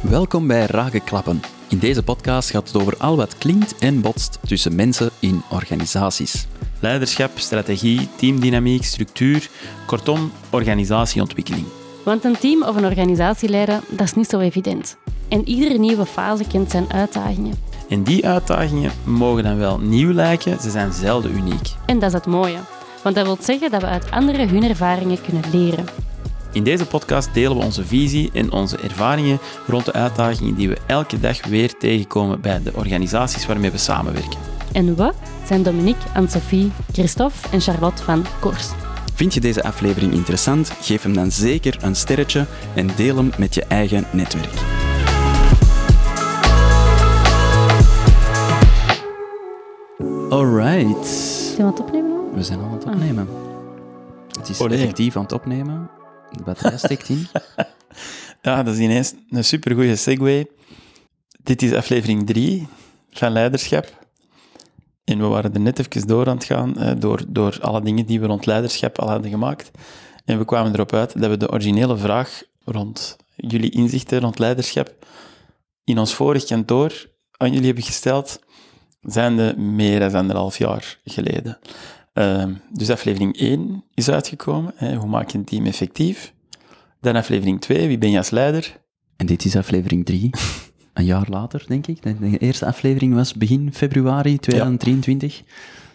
Welkom bij Rage Klappen. In deze podcast gaat het over al wat klinkt en botst tussen mensen in organisaties. Leiderschap, strategie, teamdynamiek, structuur, kortom, organisatieontwikkeling. Want een team of een organisatie leiden, dat is niet zo evident. En iedere nieuwe fase kent zijn uitdagingen. En die uitdagingen mogen dan wel nieuw lijken, ze zijn zelden uniek. En dat is het mooie. Want dat wil zeggen dat we uit anderen hun ervaringen kunnen leren. In deze podcast delen we onze visie en onze ervaringen rond de uitdagingen die we elke dag weer tegenkomen bij de organisaties waarmee we samenwerken. En we zijn Dominique, Anne-Sophie, Christophe en Charlotte van Kors. Vind je deze aflevering interessant? Geef hem dan zeker een sterretje en deel hem met je eigen netwerk. Alright. Zijn we aan het opnemen? We zijn aan het opnemen. Het is Olé. effectief aan het opnemen. De batterij steekt in. Ja, dat is ineens een supergoeie segue. Dit is aflevering 3 van Leiderschap. En we waren er net even door aan het gaan, eh, door, door alle dingen die we rond leiderschap al hadden gemaakt. En we kwamen erop uit dat we de originele vraag rond jullie inzichten rond leiderschap in ons vorig kantoor aan jullie hebben gesteld, zijn de meer dan anderhalf jaar geleden. Ehm, dus aflevering 1 is uitgekomen. Hè, hoe maak je een team effectief? Dan aflevering 2, wie ben je als leider? En dit is aflevering 3. Een jaar later, denk ik. De eerste aflevering was begin februari 2023.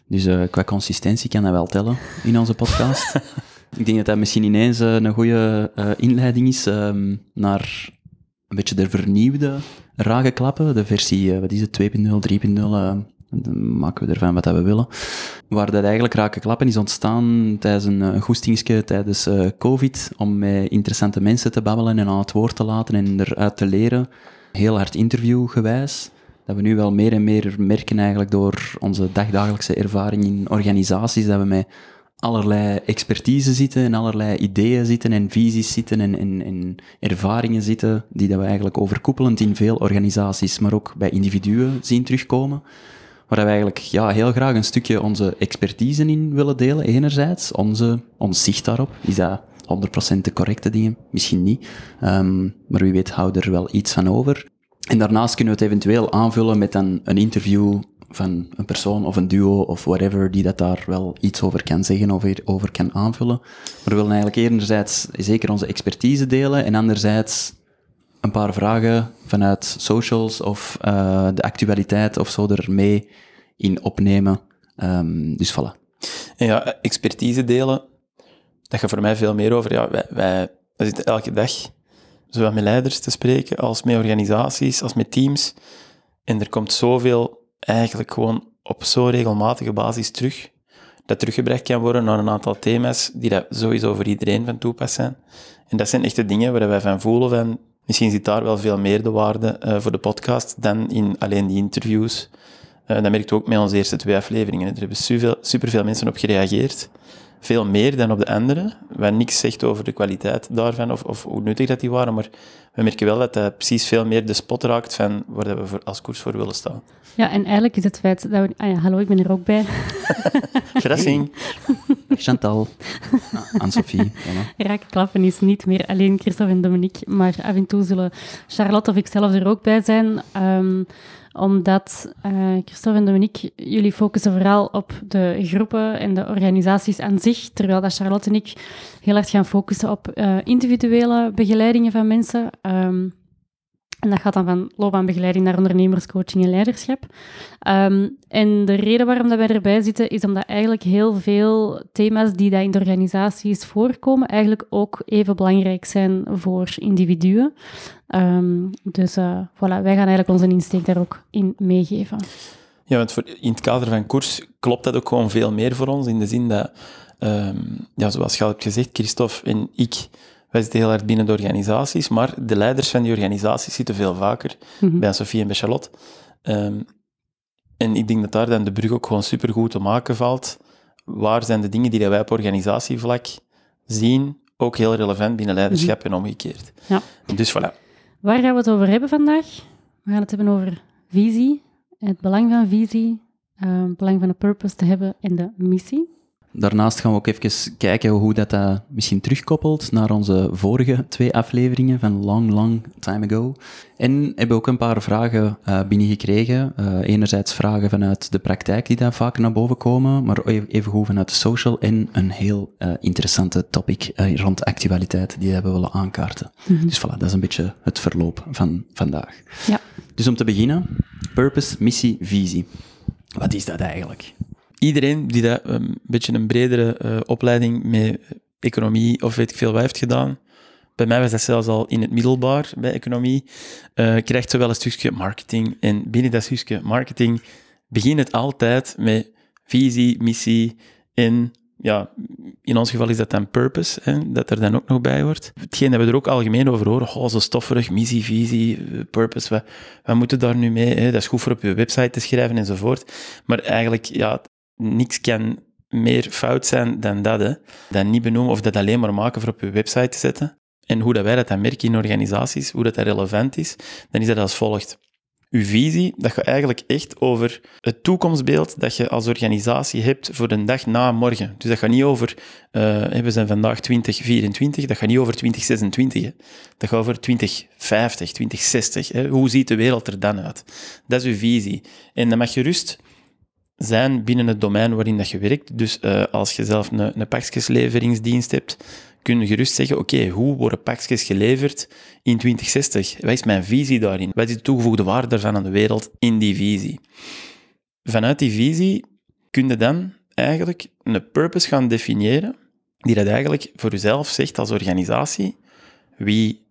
Dus eh, qua consistentie kan dat wel tellen in onze podcast. ik denk dat dat misschien ineens eh, een goede eh, inleiding is ehm, naar een beetje de vernieuwde Rage Klappen. De versie, wat is het, 2.0, 3.0, eh, dan maken we ervan wat we willen. Waar dat eigenlijk Rake Klappen is ontstaan tijdens een, een goestingske tijdens eh, COVID, om met interessante mensen te babbelen en aan het woord te laten en eruit te leren. Heel hard interviewgewijs. Dat we nu wel meer en meer merken eigenlijk door onze dagdagelijkse ervaring in organisaties, dat we met allerlei expertise zitten en allerlei ideeën zitten en visies zitten en, en, en ervaringen zitten, die dat we eigenlijk overkoepelend in veel organisaties, maar ook bij individuen zien terugkomen. Waar we eigenlijk ja, heel graag een stukje onze expertise in willen delen, enerzijds. Onze, ons zicht daarop. Is dat 100% de correcte dingen? Misschien niet. Ehm, maar wie weet houdt er wel iets van over. En daarnaast kunnen we het eventueel aanvullen met een, een interview van een persoon of een duo of whatever die dat daar wel iets over kan zeggen of er- over kan aanvullen. Maar we willen eigenlijk enerzijds zeker onze expertise delen en anderzijds een paar vragen vanuit socials of eh, de actualiteit of zo ermee in opnemen. Ehm, dus voilà. En ja, expertise delen, dat gaat voor mij veel meer over. Ja, wij, wij, zitten elke dag zowel met leiders te spreken als met organisaties, als met teams. En er komt zoveel eigenlijk gewoon op zo regelmatige basis terug, dat teruggebracht kan worden naar een aantal thema's die dat sowieso voor iedereen van toepas zijn. En dat zijn echt de dingen waar wij van voelen van, misschien zit daar wel veel meer de waarde eh, voor de podcast dan in alleen die interviews. Eh, dat merkt u ook met onze eerste twee afleveringen. Er hebben superveel, superveel mensen op gereageerd. Veel meer dan op de andere. Wat niks zegt over de kwaliteit daarvan of, of hoe nuttig dat die waren. Maar we merken wel dat dat precies veel meer de spot raakt van waar we voor, als koers voor willen staan. Ja, en eigenlijk is het feit dat we... Ah ja, hallo, ik ben er ook bij. Verrassing. Chantal, ah, Anne-Sophie. voilà. Raak klappen is niet meer alleen Christophe en Dominique, maar af en toe zullen Charlotte of ikzelf er ook bij zijn. ehm, omdat eh, Christophe en Dominique, jullie focussen vooral op de groepen en de organisaties aan zich, terwijl dat Charlotte en ik heel erg gaan focussen op eh, individuele begeleidingen van mensen. Ehm, en dat gaat dan van loopbaanbegeleiding naar ondernemerscoaching en leiderschap. Ehm, en de reden waarom dat wij erbij zitten, is omdat eigenlijk heel veel thema's die dat in de organisaties voorkomen, eigenlijk ook even belangrijk zijn voor individuen. Ehm, dus eh, voilà, wij gaan eigenlijk onze insteek daar ook in meegeven. Ja, want voor, in het kader van koers klopt dat ook gewoon veel meer voor ons. In de zin dat, ehm, ja, zoals je al hebt gezegd, Christophe en ik, wij zitten heel hard binnen de organisaties, maar de leiders van die organisaties zitten veel vaker Mhm. bij Sophie en bij Charlotte. Ehm, en ik denk dat daar dan de brug ook gewoon supergoed te maken valt. Waar zijn de dingen die wij op organisatievlak zien, ook heel relevant binnen leiderschap en omgekeerd. Ja. Dus voilà. Waar gaan we het over hebben vandaag? We gaan het hebben over visie, het belang van visie, eh, het belang van een purpose te hebben en de missie. Daarnaast gaan we ook even kijken hoe dat, dat misschien terugkoppelt naar onze vorige twee afleveringen van long, long time ago. En hebben ook een paar vragen uh, binnengekregen. Uh, enerzijds vragen vanuit de praktijk die daar vaak naar boven komen, maar even goed vanuit de social en een heel uh, interessante topic rond actualiteit die we willen aankaarten. Mm -hmm. Dus voilà, dat is een beetje het verloop van vandaag. Ja. Dus om te beginnen, purpose, missie, visie. Wat is dat eigenlijk? Iedereen die dat een beetje een bredere uh, opleiding met economie of weet ik veel wat heeft gedaan, bij mij was dat zelfs al in het middelbaar bij economie, uh, krijgt zo wel een stukje marketing. En binnen dat stukje marketing begint het altijd met visie, missie en ja, in ons geval is dat dan purpose, hè, dat er dan ook nog bij wordt. Hetgeen dat we er ook algemeen over horen, oh, zo stofferig, missie, visie, purpose, wat moeten daar nu mee? Hè? Dat is goed voor op je website te schrijven enzovoort. Maar eigenlijk, ja, niks kan meer fout zijn dan dat. Hè. Dat niet benoemen of dat alleen maar maken voor op je website te zetten. En hoe dat wij dat dan merken in organisaties, hoe dat, dat relevant is, dan is dat als volgt. Uw visie, dat gaat eigenlijk echt over het toekomstbeeld dat je als organisatie hebt voor de dag na morgen. Dus dat gaat niet over, uh, we zijn vandaag 2024, dat gaat niet over 2026. Hè. Dat gaat over 2050, 2060. Hè. Hoe ziet de wereld er dan uit? Dat is uw visie. En dan mag je rust zijn binnen het domein waarin dat je werkt. Dus uh, als je zelf een, een pakkesleveringsdienst hebt, kun je gerust zeggen, oké, hoe worden pakjes geleverd in 2060? Wat is mijn visie daarin? Wat is de toegevoegde waarde daarvan aan de wereld in die visie? Vanuit die visie kun je dan eigenlijk een purpose gaan definiëren, die dat eigenlijk voor jezelf zegt als organisatie, wie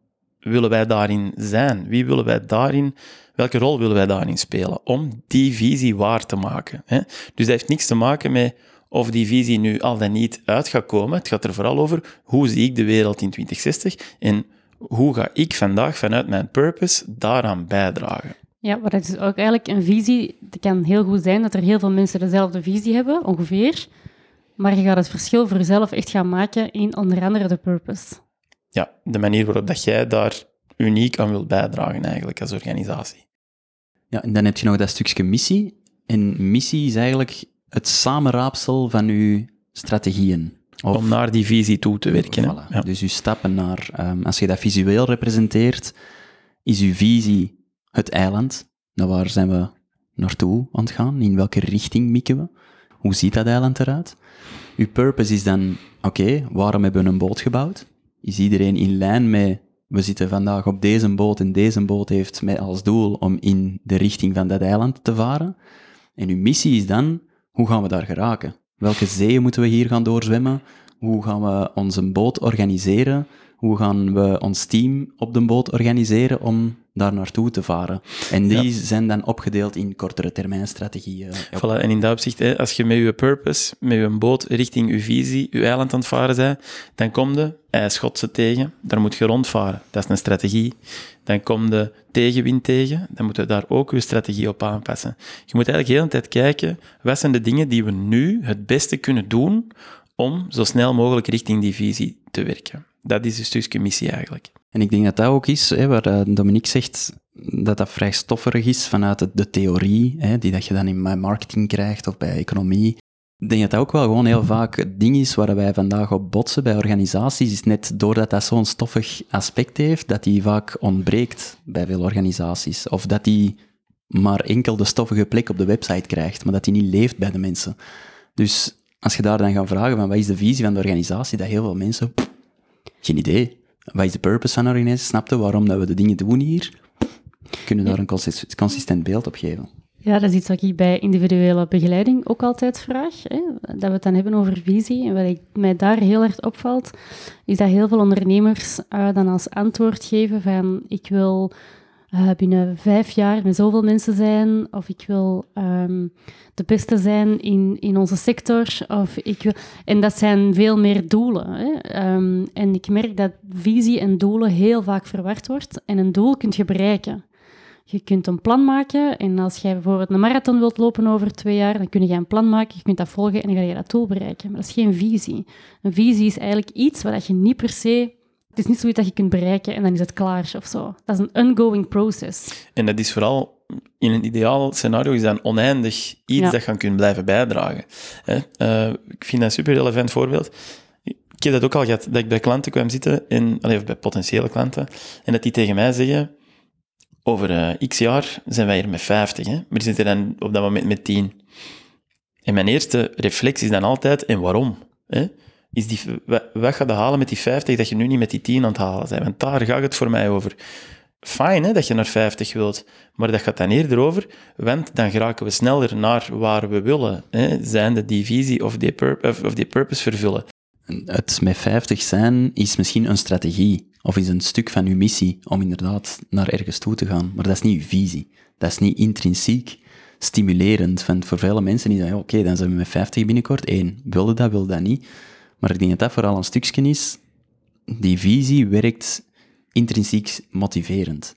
willen wij daarin zijn? Wie willen wij daarin, welke rol willen wij daarin spelen om die visie waar te maken? Hè? Dus dat heeft niks te maken met of die visie nu al dan niet uit gaat komen. Het gaat er vooral over hoe zie ik de wereld in 2060 en hoe ga ik vandaag vanuit mijn purpose daaraan bijdragen. Ja, maar dat is ook eigenlijk een visie. Het kan heel goed zijn dat er heel veel mensen dezelfde visie hebben, ongeveer. Maar je gaat het verschil voor jezelf echt gaan maken in onder andere de purpose ja, de manier waarop dat jij daar uniek aan wilt bijdragen eigenlijk als organisatie. Ja, en dan heb je nog dat stukje missie. En missie is eigenlijk het samenraapsel van je strategieën. Of, Om naar die visie toe te werken. Voilà. Ja. Dus je stappen naar, um, als je dat visueel representeert, is je visie het eiland. Naar waar zijn we naartoe aan het gaan? In welke richting mikken we? Hoe ziet dat eiland eruit? Uw purpose is dan, oké, waarom hebben we een boot gebouwd? Is iedereen in lijn met we zitten vandaag op deze boot en deze boot heeft mij als doel om in de richting van dat eiland te varen. En uw missie is dan, hoe gaan we daar geraken? Welke zeeën moeten we hier gaan doorzwemmen? Hoe gaan we onze boot organiseren? Hoe gaan we ons team op de boot organiseren om daar naartoe te varen. En die zijn dan opgedeeld in kortere termijn strategieën. Voilà, en in dat opzicht, hè, als je met je purpose, met je boot richting je visie, je eiland aan het varen bent, dan kom je ijsschotsen tegen, daar moet je rondvaren. Dat is een strategie. Dan kom je tegenwind tegen, dan moet je daar ook je strategie op aanpassen. Je moet eigenlijk de hele tijd kijken, wat zijn de dingen die we nu het beste kunnen doen om zo snel mogelijk richting die visie te werken. Dat is een stukje missie eigenlijk. En ik denk dat dat ook is, hè, waar uh, Dominique zegt, dat dat vrij stofferig is vanuit de, theorie, hè, die dat je dan in marketing krijgt of bij economie. Ik denk dat dat ook wel gewoon heel vaak het ding is waar wij vandaag op botsen bij organisaties, is net doordat dat zo'n stoffig aspect heeft, dat die vaak ontbreekt bij veel organisaties. Of dat die maar enkel de stoffige plek op de website krijgt, maar dat die niet leeft bij de mensen. Dus als je daar dan gaat vragen van wat is de visie van de organisatie, dat heel veel mensen, geen idee, wat is de purpose van organisatie? Snapte waarom dat we de dingen doen hier? Kunnen daar een consistent beeld op geven. Ja, dat is iets wat ik bij individuele begeleiding ook altijd vraag. Hè? Dat we het dan hebben over visie. En wat ik, mij daar heel erg opvalt, is dat heel veel ondernemers uh, dan als antwoord geven van ik wil uh, binnen vijf jaar met zoveel mensen zijn, of ik wil um, de beste zijn in, in onze sector. Of ik wil, en dat zijn veel meer doelen. Hè. Um, en ik merk dat visie en doelen heel vaak verward wordt. En een doel kunt je bereiken. Je kunt een plan maken en als jij bijvoorbeeld een marathon wilt lopen over twee jaar, dan kun je een plan maken, je kunt dat volgen en dan ga je dat doel bereiken. Maar dat is geen visie. Een visie is eigenlijk iets wat je niet per se het is niet zoiets dat je kunt bereiken en dan is het klaar of zo. Dat is een ongoing process. En dat is vooral in een ideaal scenario is dat oneindig iets Ja. dat je kunt blijven bijdragen. Hè? Eh, ik vind dat een super relevant voorbeeld. Ik heb dat ook al gehad, dat ik bij klanten kwam zitten, en, of bij potentiële klanten, en dat die tegen mij zeggen, over eh, x jaar zijn wij hier met 50, hè? maar die zitten dan op dat moment met 10. En mijn eerste reflex is dan altijd, en waarom? Hè? Is die, wat gaat halen met die 50 dat je nu niet met die 10 aan het halen bent? Want daar gaat het voor mij over. Fijn dat je naar 50 wilt, maar dat gaat dan eerder over, want dan geraken we sneller naar waar we willen. Hè? Zijnde die visie of die, pur- of, purpose vervullen. Het met 50 zijn is misschien een strategie, of is een stuk van uw missie om inderdaad naar ergens toe te gaan. Maar dat is niet uw visie. Dat is niet intrinsiek stimulerend. Want voor vele mensen is oké, dan zijn we met 50 binnenkort. Eén, wilde dat, wilde dat niet. Maar ik denk dat dat vooral een stukje is. Die visie werkt intrinsiek motiverend.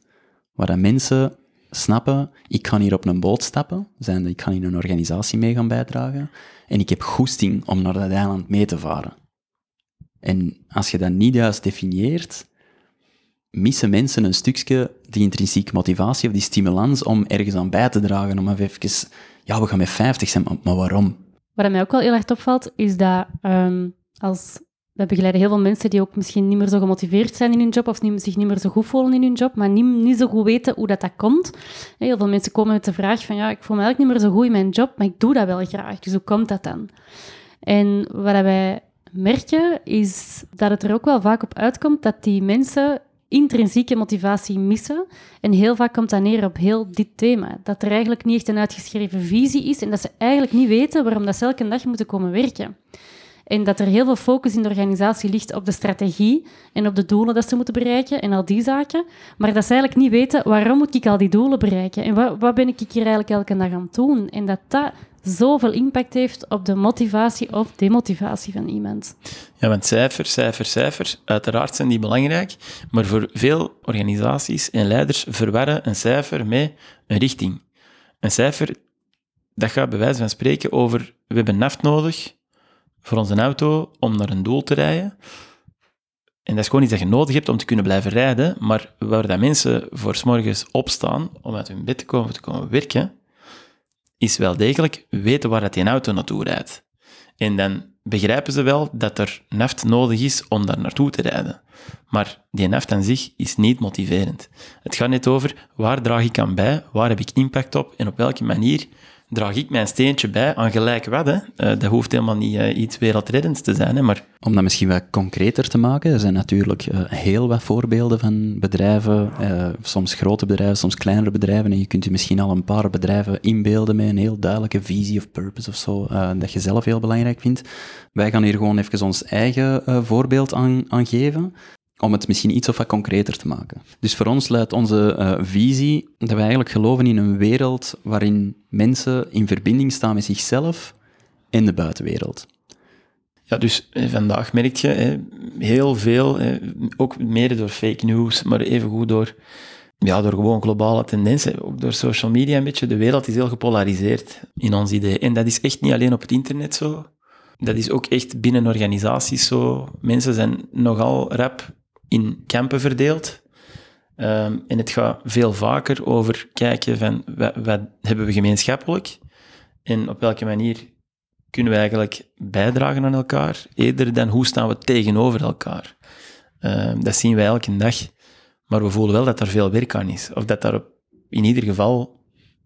Waar dat mensen snappen, ik kan hier op een boot stappen, ik kan in een organisatie mee gaan bijdragen, en ik heb goesting om naar dat eiland mee te varen. En als je dat niet juist definieert, missen mensen een stukje die intrinsieke motivatie of die stimulans om ergens aan bij te dragen, om even, ja, we gaan met 50 zijn, maar- maar waarom? Wat mij ook wel heel erg opvalt, is dat ehm, als we begeleiden heel veel mensen die ook misschien niet meer zo gemotiveerd zijn in hun job of zich niet meer zo goed voelen in hun job, maar niet, niet zo goed weten hoe dat, dat komt. Heel veel mensen komen met de vraag van ja, ik voel me eigenlijk niet meer zo goed in mijn job, maar ik doe dat wel graag. Dus hoe komt dat dan? En wat wij merken, is dat het er ook wel vaak op uitkomt dat die mensen intrinsieke motivatie missen. En heel vaak komt dat neer op heel dit thema. Dat er eigenlijk niet echt een uitgeschreven visie is en dat ze eigenlijk niet weten waarom dat ze elke dag moeten komen werken. En dat er heel veel focus in de organisatie ligt op de strategie en op de doelen dat ze moeten bereiken en al die zaken. Maar dat ze eigenlijk niet weten waarom moet ik al die doelen bereiken en wat, wat ben ik hier eigenlijk elke dag aan het doen. En dat dat zoveel impact heeft op de motivatie of demotivatie van iemand. Ja, want cijfers, cijfers, cijfers, uiteraard zijn die belangrijk, maar voor veel organisaties en leiders verwarren een cijfer met een richting. Een cijfer, dat gaat bij wijze van spreken over, we hebben naft nodig voor onze auto om naar een doel te rijden. En dat is gewoon iets dat je nodig hebt om te kunnen blijven rijden, maar waar dat mensen voor 's morgens opstaan om uit hun bed te komen, te komen werken, is wel degelijk weten waar dat die auto naartoe rijdt. En dan begrijpen ze wel dat er naft nodig is om daar naartoe te rijden. Maar die naft aan zich is niet motiverend. Het gaat net over waar draag ik aan bij, waar heb ik impact op en op welke manier draag ik mijn steentje bij aan gelijk wat. Hè. Eh, dat hoeft helemaal niet eh, iets wereldreddends te zijn, hè, maar Om dat misschien wat concreter te maken, er zijn natuurlijk eh, heel wat voorbeelden van bedrijven, soms grote bedrijven, soms kleinere bedrijven, en je kunt je misschien al een paar bedrijven inbeelden met een heel duidelijke visie of purpose of zo, dat je zelf heel belangrijk vindt. Wij gaan hier gewoon even ons eigen voorbeeld aan geven, om het misschien iets of wat concreter te maken. Dus voor ons luidt onze eh, visie dat wij eigenlijk geloven in een wereld waarin mensen in verbinding staan met zichzelf en de buitenwereld. Ja, dus eh, vandaag merk je heel veel, ook mede door fake news, maar evengoed door, ja, door gewoon globale tendensen, ook door social media een beetje. De wereld is heel gepolariseerd in ons idee. En dat is echt niet alleen op het internet zo. Dat is ook echt binnen organisaties zo. Mensen zijn nogal rap in kampen verdeeld. Ehm, en het gaat veel vaker over kijken van wat, hebben we gemeenschappelijk en op welke manier kunnen we eigenlijk bijdragen aan elkaar, eerder dan hoe staan we tegenover elkaar. Ehm, dat zien wij elke dag, maar we voelen wel dat er veel werk aan is. Of dat daar in ieder geval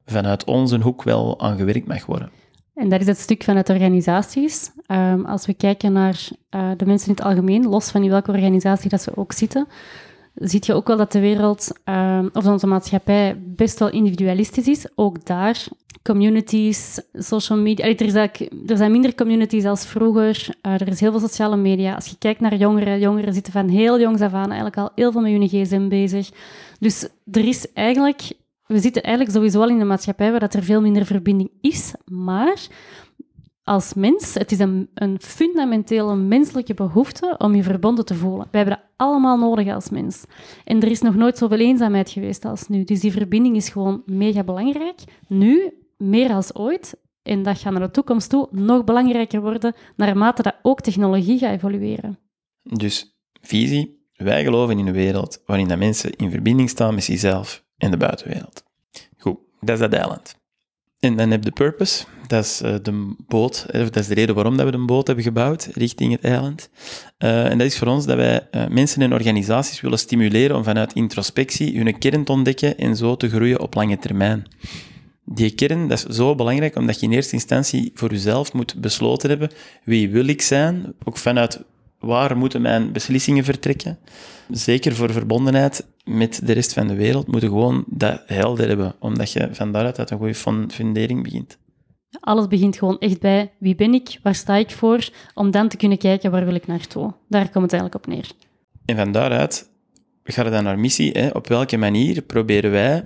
vanuit onze hoek wel aan gewerkt mag worden. En dat is het stuk vanuit organisaties. Ehm, als we kijken naar eh, de mensen in het algemeen, los van in welke organisatie dat ze ook zitten, zie je ook wel dat de wereld, ehm, of onze maatschappij, best wel individualistisch is. Ook daar, communities, social media. Er, er zijn minder communities als vroeger. Eh, er is heel veel sociale media. Als je kijkt naar jongeren, jongeren zitten van heel jongs af aan eigenlijk al heel veel met hun gsm bezig. Dus er is eigenlijk... We zitten eigenlijk sowieso al in een maatschappij waar dat er veel minder verbinding is, maar als mens, het is een, een fundamentele menselijke behoefte om je verbonden te voelen. We hebben dat allemaal nodig als mens. En er is nog nooit zoveel eenzaamheid geweest als nu. Dus die verbinding is gewoon mega belangrijk. Nu, meer als ooit. En dat gaat naar de toekomst toe nog belangrijker worden, naarmate dat ook technologie gaat evolueren. Dus visie, wij geloven in een wereld waarin dat mensen in verbinding staan met zichzelf en de buitenwereld. Goed, Dat is dat eiland. En dan heb je de purpose, dat is uh, de boot, of dat is de reden waarom dat we de boot hebben gebouwd richting het eiland. Uh, en dat is voor ons dat wij mensen en organisaties willen stimuleren om vanuit introspectie hun kern te ontdekken en zo te groeien op lange termijn. Die kern, dat is zo belangrijk, omdat je in eerste instantie voor jezelf moet besloten hebben, wie wil ik zijn, ook vanuit waar moeten mijn beslissingen vertrekken. Zeker voor verbondenheid met de rest van de wereld, moeten gewoon dat helder hebben, omdat je van daaruit uit een goede fundering begint. Alles begint gewoon echt bij wie ben ik, waar sta ik voor, om dan te kunnen kijken waar wil ik naartoe. Daar komt het eigenlijk op neer. En van daaruit gaat het dan naar missie. Hè? Op welke manier proberen wij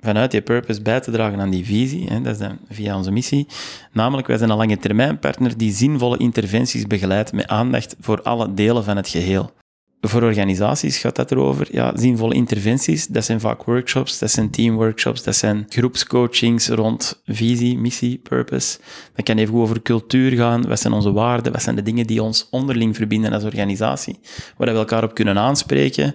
vanuit die purpose bij te dragen aan die visie. Hè, dat is dan via onze missie. Namelijk, wij zijn een lange termijn partner die zinvolle interventies begeleidt met aandacht voor alle delen van het geheel. Voor organisaties gaat dat erover, ja, zinvolle interventies, dat zijn vaak workshops, dat zijn teamworkshops, dat zijn groepscoachings rond visie, missie, purpose. Dat kan even over cultuur gaan, wat zijn onze waarden, wat zijn de dingen die ons onderling verbinden als organisatie, waar we elkaar op kunnen aanspreken,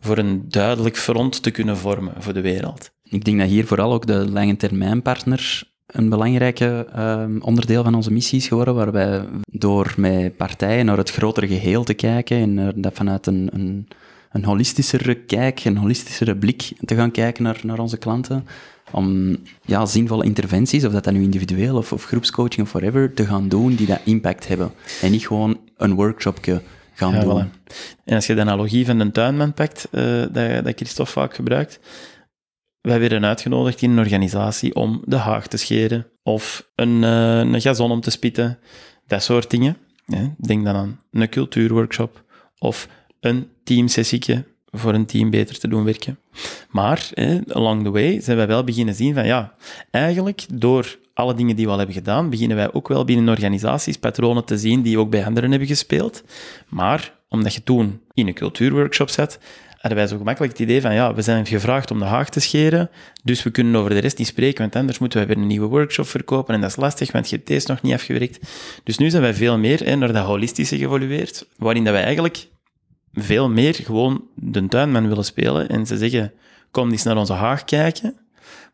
voor een duidelijk front te kunnen vormen voor de wereld. Ik denk dat hier vooral ook de lange termijn partner een belangrijke uh, onderdeel van onze missie is geworden, waar wij door met partijen naar het grotere geheel te kijken en dat vanuit een, een, een holistischere kijk, een holistischere blik te gaan kijken naar, naar onze klanten, om ja, zinvolle interventies, of dat dan nu individueel of, of groepscoaching of whatever, te gaan doen die dat impact hebben. En niet gewoon een workshopje gaan ja, doen. En als je de analogie van een tuinman pakt, uh, dat, dat Christophe vaak gebruikt, wij werden uitgenodigd in een organisatie om de haag te scheren of een, uh, een gazon om te spitten, dat soort dingen. Denk dan aan een cultuurworkshop of een teamsessieke voor een team beter te doen werken. Maar along the way zijn wij wel beginnen zien van ja, eigenlijk door alle dingen die we al hebben gedaan, beginnen wij ook wel binnen organisaties patronen te zien die ook bij anderen hebben gespeeld. Maar omdat je toen in een cultuurworkshop zat, hadden wij zo gemakkelijk het idee van, ja, we zijn gevraagd om de haag te scheren, dus we kunnen over de rest niet spreken, want anders moeten wij weer een nieuwe workshop verkopen en dat is lastig, want je hebt nog niet afgewerkt. Dus nu zijn wij veel meer hè, naar dat holistische geëvolueerd, waarin dat wij eigenlijk veel meer gewoon de tuinman willen spelen en ze zeggen, kom eens naar onze haag kijken,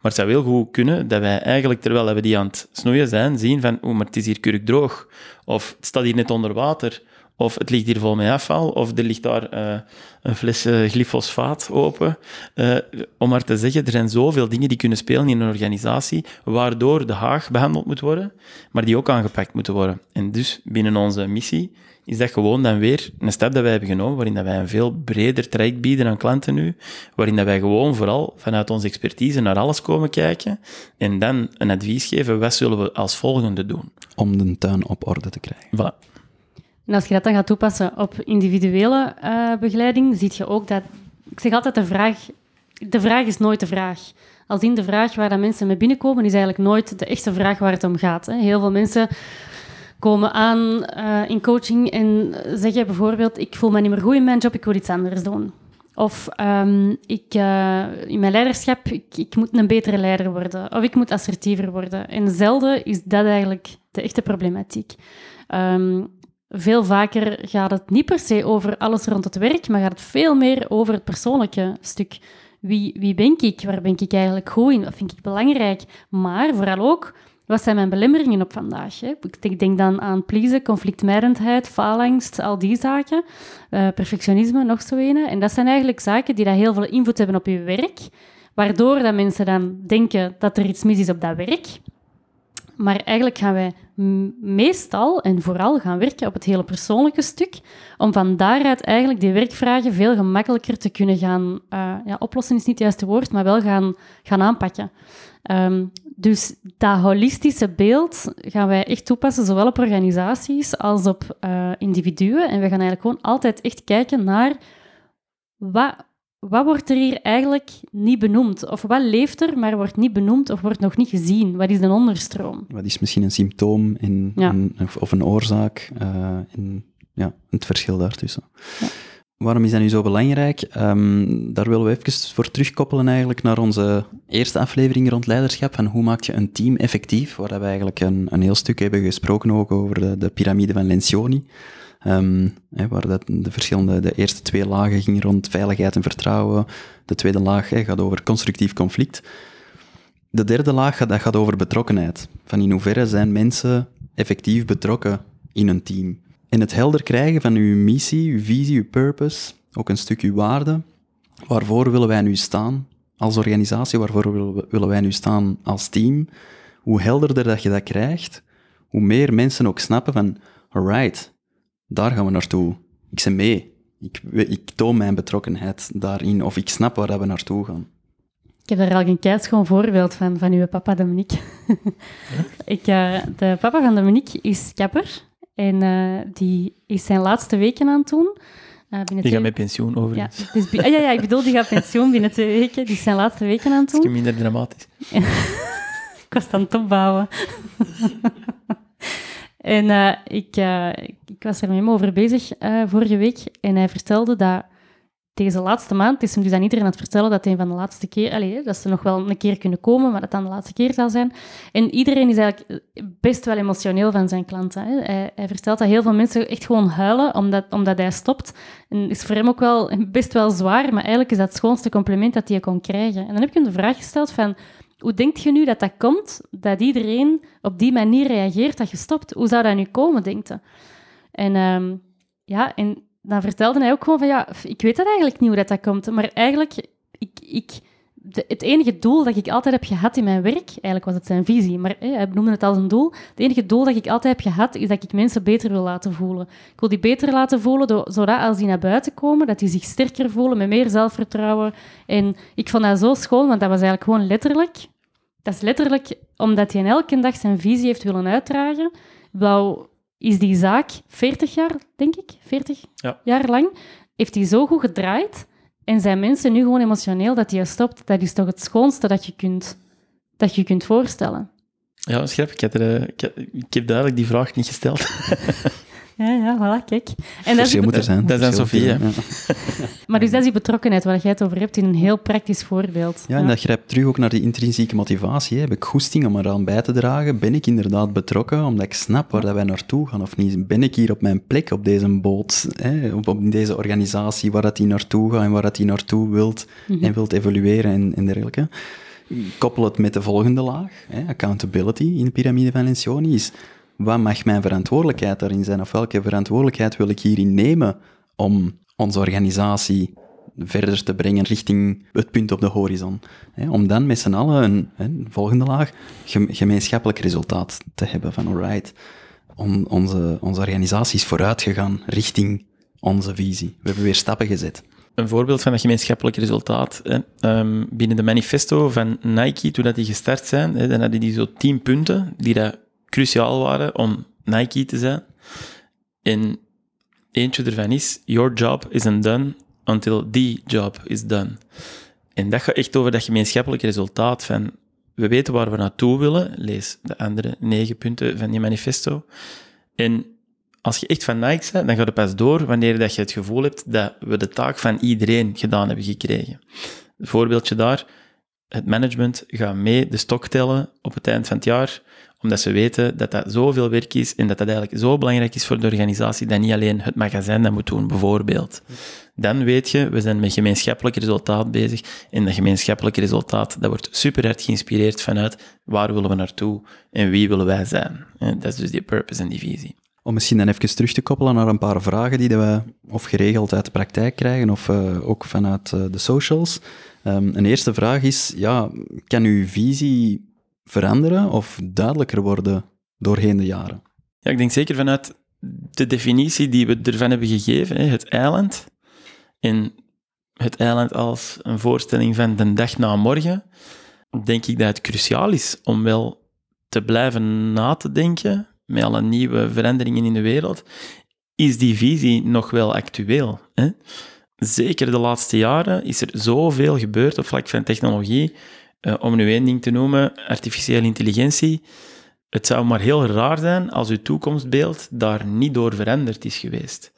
maar het zou heel goed kunnen dat wij eigenlijk, terwijl we die aan het snoeien zijn, zien van, oh, maar het is hier kurkdroog. Of het staat hier net onder water. Of het ligt hier vol met afval, of er ligt daar uh, een fles uh, glyfosfaat open. Uh, om maar te zeggen, er zijn zoveel dingen die kunnen spelen in een organisatie, waardoor de haag behandeld moet worden, maar die ook aangepakt moeten worden. En dus binnen onze missie is dat gewoon dan weer een stap dat wij hebben genomen, waarin dat wij een veel breder traject bieden aan klanten nu, waarin dat wij gewoon vooral vanuit onze expertise naar alles komen kijken en dan een advies geven, wat zullen we als volgende doen? Om de tuin op orde te krijgen. Voilà. En als je dat dan gaat toepassen op individuele uh, begeleiding, zie je ook dat... Ik zeg altijd, de vraag, de vraag is nooit de vraag. Als in de vraag waar dat mensen mee binnenkomen, is eigenlijk nooit de echte vraag waar het om gaat. Hè. Heel veel mensen komen aan uh, in coaching en zeggen bijvoorbeeld, ik voel me niet meer goed in mijn job, ik wil iets anders doen. Of um, ik, uh, in mijn leiderschap, ik, ik, moet een betere leider worden. Of ik moet assertiever worden. En zelden is dat eigenlijk de echte problematiek. Um, veel vaker gaat het niet per se over alles rond het werk, maar gaat het veel meer over het persoonlijke stuk. Wie, wie ben ik? Waar ben ik eigenlijk goed in? Wat vind ik belangrijk? Maar vooral ook, wat zijn mijn belemmeringen op vandaag? Ik denk dan aan pleasen, conflictmijdendheid, faalangst, al die zaken. Uh, perfectionisme, nog zo een. En dat zijn eigenlijk zaken die dat heel veel invloed hebben op je werk, waardoor dat mensen dan denken dat er iets mis is op dat werk. Maar eigenlijk gaan wij meestal en vooral gaan werken op het hele persoonlijke stuk, om van daaruit eigenlijk die werkvragen veel gemakkelijker te kunnen gaan... Uh, ja, oplossen is niet het juiste woord, maar wel gaan, gaan aanpakken. Um, dus dat holistische beeld gaan wij echt toepassen, zowel op organisaties als op uh, individuen. En we gaan eigenlijk gewoon altijd echt kijken naar wat wat wordt er hier eigenlijk niet benoemd? Of wat leeft er, maar wordt niet benoemd of wordt nog niet gezien? Wat is de onderstroom? Wat is misschien een symptoom in, of een oorzaak? Uh, in, ja, het verschil daartussen. Ja. Waarom is dat nu zo belangrijk? Um, daar willen we even voor terugkoppelen eigenlijk naar onze eerste aflevering rond leiderschap. En hoe maak je een team effectief? Waar we eigenlijk een, een heel stuk hebben gesproken ook over de, de piramide van Lencioni. Um, hè, waar dat de verschillende, de eerste twee lagen gingen rond veiligheid en vertrouwen. De tweede laag hè, gaat over constructief conflict. De derde laag gaat, dat gaat over betrokkenheid. Van in hoeverre zijn mensen effectief betrokken in een team. En het helder krijgen van uw missie, uw visie, uw purpose, ook een stuk uw waarde. Waarvoor willen wij nu staan als organisatie? Waarvoor willen wij nu staan als team? Hoe helderder dat je dat krijgt, hoe meer mensen ook snappen van, alright, daar gaan we naartoe. Ik ben mee. Ik, ik toon mijn betrokkenheid daarin, of ik snap waar dat we naartoe gaan. Ik heb daar al een keischoon voorbeeld van, van uw papa Dominique. ik, eh, de papa van Dominique is kapper en eh, die is zijn laatste weken aan het doen. Eh, binnen Die twee- gaat met pensioen ja, overigens. dus, bi- ah, ja, ja, ik bedoel, die gaat pensioen binnen twee weken. Die is zijn laatste weken aan het doen. is minder dramatisch. Ik was aan het opbouwen. En eh, ik, eh, ik was er met hem over bezig eh, vorige week. En hij vertelde dat deze laatste maand, is hem dus aan iedereen aan het vertellen dat een van de laatste keer, allee, dat ze nog wel een keer kunnen komen, maar dat dan de laatste keer zal zijn. En iedereen is eigenlijk best wel emotioneel van zijn klanten. Hè. Hij, hij vertelt dat heel veel mensen echt gewoon huilen omdat, omdat hij stopt. En is voor hem ook wel best wel zwaar, maar eigenlijk is dat het schoonste compliment dat hij kon krijgen. En dan heb ik hem de vraag gesteld van, hoe denk je nu dat dat komt, dat iedereen op die manier reageert dat je stopt? Hoe zou dat nu komen, denkt hij? En ehm, ja, en dan vertelde hij ook gewoon van, ja, ik weet dat eigenlijk niet hoe dat, dat komt, maar eigenlijk, ik, ik, het enige doel dat ik altijd heb gehad in mijn werk, eigenlijk was het zijn visie, maar hè, hij noemde het als een doel, het enige doel dat ik altijd heb gehad, is dat ik mensen beter wil laten voelen. Ik wil die beter laten voelen, door, zodat als die naar buiten komen, dat die zich sterker voelen, met meer zelfvertrouwen. En ik vond dat zo schoon, want dat was eigenlijk gewoon letterlijk dat is letterlijk omdat hij elke dag zijn visie heeft willen uitdragen. Wou, is die zaak 40 jaar, denk ik, 40 Ja. jaar lang, heeft hij zo goed gedraaid en zijn mensen nu gewoon emotioneel dat hij stopt. Dat is toch het schoonste dat je kunt, dat je kunt voorstellen. Ja, grappig. Ik, had er, eh, ik heb duidelijk die vraag niet gesteld. Ja, ja, voilà, kijk. En dat is, Verschil moet er zijn. dat is aan ja. maar dus dat is die betrokkenheid waar jij het over hebt in een heel praktisch voorbeeld. Ja, en dat grijpt terug ook naar die intrinsieke motivatie. hè. Heb ik goesting om eraan bij te dragen? Ben ik inderdaad betrokken omdat ik snap waar dat wij naartoe gaan of niet? Ben ik hier op mijn plek op deze boot, hè? Op, op in deze organisatie, waar dat die naartoe gaat en waar dat die naartoe wilt en wilt evolueren en, en dergelijke? Koppel het met de volgende laag, hè? accountability in de piramide van Lencioni, is wat mag mijn verantwoordelijkheid daarin zijn? Of welke verantwoordelijkheid wil ik hierin nemen om onze organisatie verder te brengen richting het punt op de horizon. Hè, om dan met z'n allen een, volgende laag gem- gemeenschappelijk resultaat te hebben van alright, on, onze, onze organisatie is vooruit gegaan richting onze visie. We hebben weer stappen gezet. Een voorbeeld van dat gemeenschappelijk resultaat. Ehm, binnen de manifesto van Nike, toen dat die gestart zijn, dan hadden die zo tien punten die dat cruciaal waren om Nike te zijn. En eentje ervan is, your job isn't done until the job is done. En dat gaat echt over dat gemeenschappelijk resultaat van, we weten waar we naartoe willen, lees de andere negen punten van die manifesto. En als je echt van Nike bent, dan gaat het pas door wanneer dat je het gevoel hebt dat we de taak van iedereen gedaan hebben gekregen. Een voorbeeldje daar, het management gaat mee de stok tellen op het eind van het jaar, omdat ze weten dat dat zoveel werk is en dat dat eigenlijk zo belangrijk is voor de organisatie dat niet alleen het magazijn dat moet doen, bijvoorbeeld. Dan weet je, we zijn met gemeenschappelijk resultaat bezig en dat gemeenschappelijk resultaat, dat wordt super hard geïnspireerd vanuit waar willen we naartoe en wie willen wij zijn. En dat is dus die purpose en die visie. Om misschien dan even terug te koppelen naar een paar vragen die we of geregeld uit de praktijk krijgen of eh, ook vanuit eh, de socials. Ehm, een eerste vraag is, ja, kan uw visie veranderen of duidelijker worden doorheen de jaren? Ja, ik denk zeker vanuit de definitie die we ervan hebben gegeven, het eiland. En het eiland als een voorstelling van de dag na morgen, denk ik dat het cruciaal is om wel te blijven na te denken met alle nieuwe veranderingen in de wereld. Is die visie nog wel actueel? Hè? Zeker de laatste jaren is er zoveel gebeurd op vlak van technologie. Eh, om nu één ding te noemen, artificiële intelligentie. Het zou maar heel raar zijn als uw toekomstbeeld daar niet door veranderd is geweest.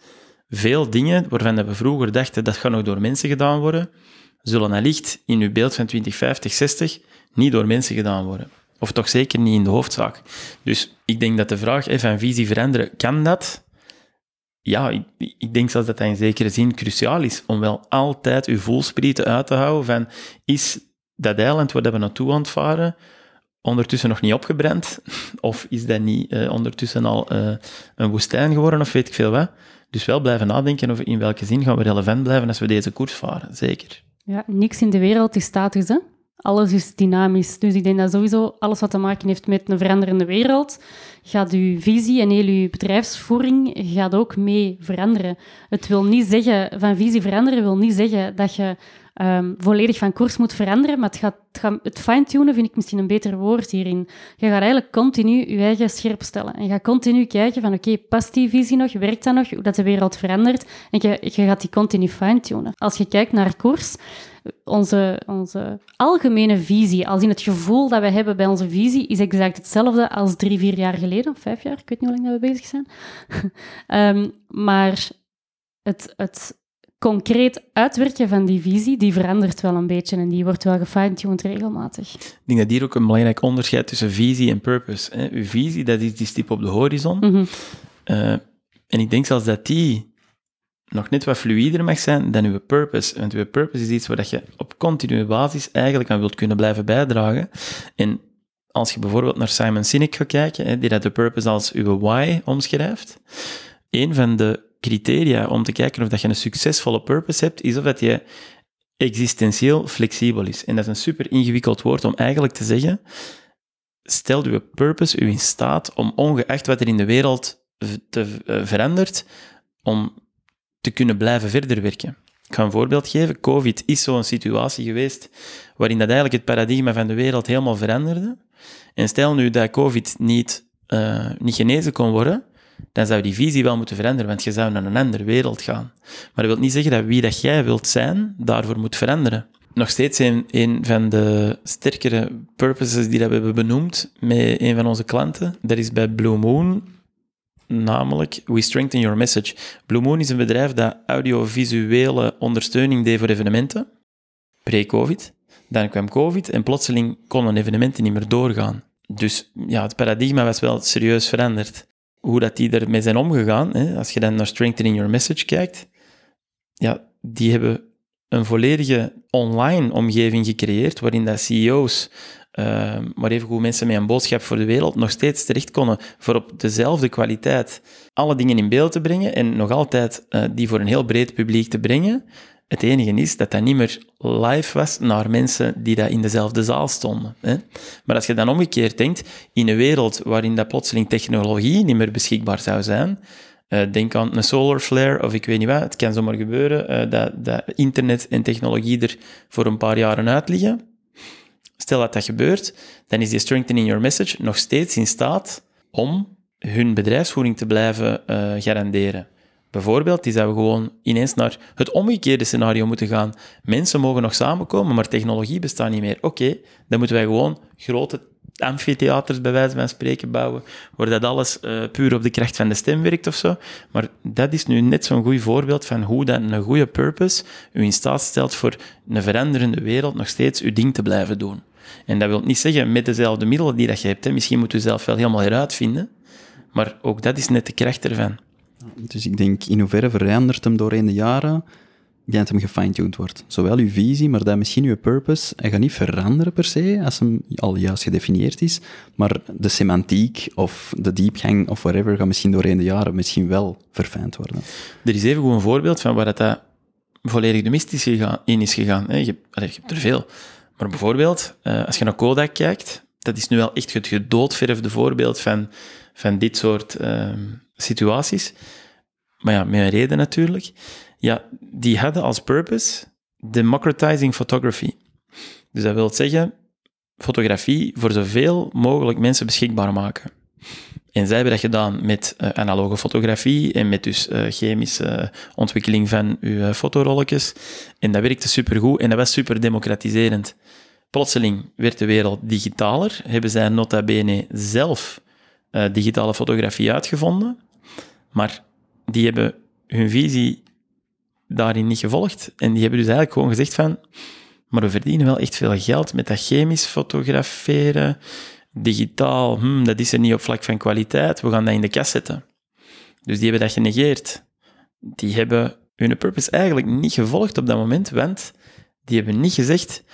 Veel dingen waarvan we vroeger dachten dat gaat nog door mensen gedaan worden, zullen allicht in uw beeld van 2050, 60 niet door mensen gedaan worden. Of toch zeker niet in de hoofdzaak. Dus ik denk dat de vraag hè, van visie veranderen, kan dat? Ja, ik, ik denk zelfs dat dat in zekere zin cruciaal is om wel altijd uw voelsprieten uit te houden van is dat eiland waar we naartoe aan ondertussen nog niet opgebrand? Of is dat niet uh, ondertussen al uh, een woestijn geworden, of weet ik veel wat? Dus wel blijven nadenken over in welke zin gaan we relevant blijven als we deze koers varen, zeker. Ja, niks in de wereld is statisch, hè? Alles is dynamisch. Dus ik denk dat sowieso alles wat te maken heeft met een veranderende wereld, gaat uw visie en heel uw bedrijfsvoering gaat ook mee veranderen. Het wil niet zeggen, van visie veranderen wil niet zeggen dat je um, volledig van koers moet veranderen, maar het, gaat, het, gaat, het fine-tunen vind ik misschien een beter woord hierin. Je gaat eigenlijk continu je eigen scherp stellen. En je gaat continu kijken van, oké, past die visie nog? Werkt dat nog? Hoe dat de wereld verandert? En je, je gaat die continu fine-tunen. Als je kijkt naar koers, onze, onze algemene visie, als in het gevoel dat we hebben bij onze visie, is exact hetzelfde als drie, vier jaar geleden, of vijf jaar, ik weet niet hoe lang dat we bezig zijn. um, maar het, het concreet uitwerken van die visie, die verandert wel een beetje en die wordt wel gefine-tuned regelmatig. Ik denk dat hier ook een belangrijk onderscheid tussen visie en purpose. Hè. Uw visie, dat is die stip op de horizon. Mhm. Uh, en ik denk zelfs dat die nog net wat fluider mag zijn dan uw purpose. Want uw purpose is iets waar je op continue basis eigenlijk aan wilt kunnen blijven bijdragen. En als je bijvoorbeeld naar Simon Sinek gaat kijken, hè, die dat de purpose als uw why omschrijft, een van de criteria om te kijken of dat je een succesvolle purpose hebt, is of dat je existentieel flexibel is. En dat is een super ingewikkeld woord om eigenlijk te zeggen, stel uw purpose u in staat om ongeacht wat er in de wereld te uh, verandert, om te kunnen blijven verder werken. Ik ga een voorbeeld geven. COVID is zo'n situatie geweest waarin dat eigenlijk het paradigma van de wereld helemaal veranderde. En stel nu dat COVID niet, uh, niet genezen kon worden, dan zou die visie wel moeten veranderen, want je zou naar een andere wereld gaan. Maar dat wil niet zeggen dat wie dat jij wilt zijn, daarvoor moet veranderen. Nog steeds een, van de sterkere purposes die dat we hebben benoemd met een van onze klanten, dat is bij Blue Moon, namelijk We Strengthen Your Message. Blue Moon is een bedrijf dat audiovisuele ondersteuning deed voor evenementen, pre-COVID. Dan kwam COVID en plotseling konden evenementen niet meer doorgaan. Dus ja, het paradigma was wel serieus veranderd hoe dat die ermee zijn omgegaan, hè, als je dan naar Strengthening Your Message kijkt, ja, die hebben een volledige online omgeving gecreëerd, waarin dat CEO's, uh, maar even goed mensen met een boodschap voor de wereld, nog steeds terecht konden voor op dezelfde kwaliteit alle dingen in beeld te brengen en nog altijd uh, die voor een heel breed publiek te brengen, het enige is dat dat niet meer live was naar mensen die daar in dezelfde zaal stonden. Hè. Maar als je dan omgekeerd denkt, in een wereld waarin dat plotseling technologie niet meer beschikbaar zou zijn, uh, denk aan een solar flare of ik weet niet wat, het kan zomaar gebeuren uh, dat, dat internet en technologie er voor een paar jaren uit liggen. Stel dat dat gebeurt, dan is die strengthening your message nog steeds in staat om hun bedrijfsvoering te blijven uh, garanderen. Bijvoorbeeld, die zouden gewoon ineens naar het omgekeerde scenario moeten gaan. Mensen mogen nog samenkomen, maar technologie bestaat niet meer. Oké, dan moeten wij gewoon grote amfitheaters, bij wijze van spreken, bouwen, waar dat alles uh, puur op de kracht van de stem werkt of zo. Maar dat is nu net zo'n goed voorbeeld van hoe dat een goede purpose u in staat stelt voor een veranderende wereld nog steeds uw ding te blijven doen. En dat wil niet zeggen met dezelfde middelen die dat je hebt. Hè. Misschien moet u zelf wel helemaal heruitvinden, maar ook dat is net de kracht ervan. Dus ik denk, in hoeverre verandert hem doorheen de jaren, dat hem gefine-tuned wordt. Zowel uw visie, maar dat misschien uw purpose, gaat niet veranderen per se, als hem al juist gedefinieerd is, maar de semantiek of de diepgang of whatever gaat misschien doorheen de jaren misschien wel verfijnd worden. Er is even goed een voorbeeld van waar dat volledig de mist is gegaan, in is gegaan. Je, je hebt er veel. Maar bijvoorbeeld, eh, als je naar Kodak kijkt, dat is nu wel echt het gedoodverfde voorbeeld van, van dit soort ehm, situaties. Maar ja, met een reden natuurlijk. Ja, die hadden als purpose democratizing photography. Dus dat wil zeggen, fotografie voor zoveel mogelijk mensen beschikbaar maken. En zij hebben dat gedaan met uh, analoge fotografie en met dus uh, chemische ontwikkeling van uw uh, fotorolletjes. En dat werkte supergoed en dat was super democratiserend. Plotseling werd de wereld digitaler, hebben zij nota bene zelf digitale fotografie uitgevonden. Maar die hebben hun visie daarin niet gevolgd. En die hebben dus eigenlijk gewoon gezegd van, maar we verdienen wel echt veel geld met dat chemisch fotograferen, digitaal, hmm, dat is er niet op vlak van kwaliteit, we gaan dat in de kast zetten. Dus die hebben dat genegeerd. Die hebben hun purpose eigenlijk niet gevolgd op dat moment, want die hebben niet gezegd,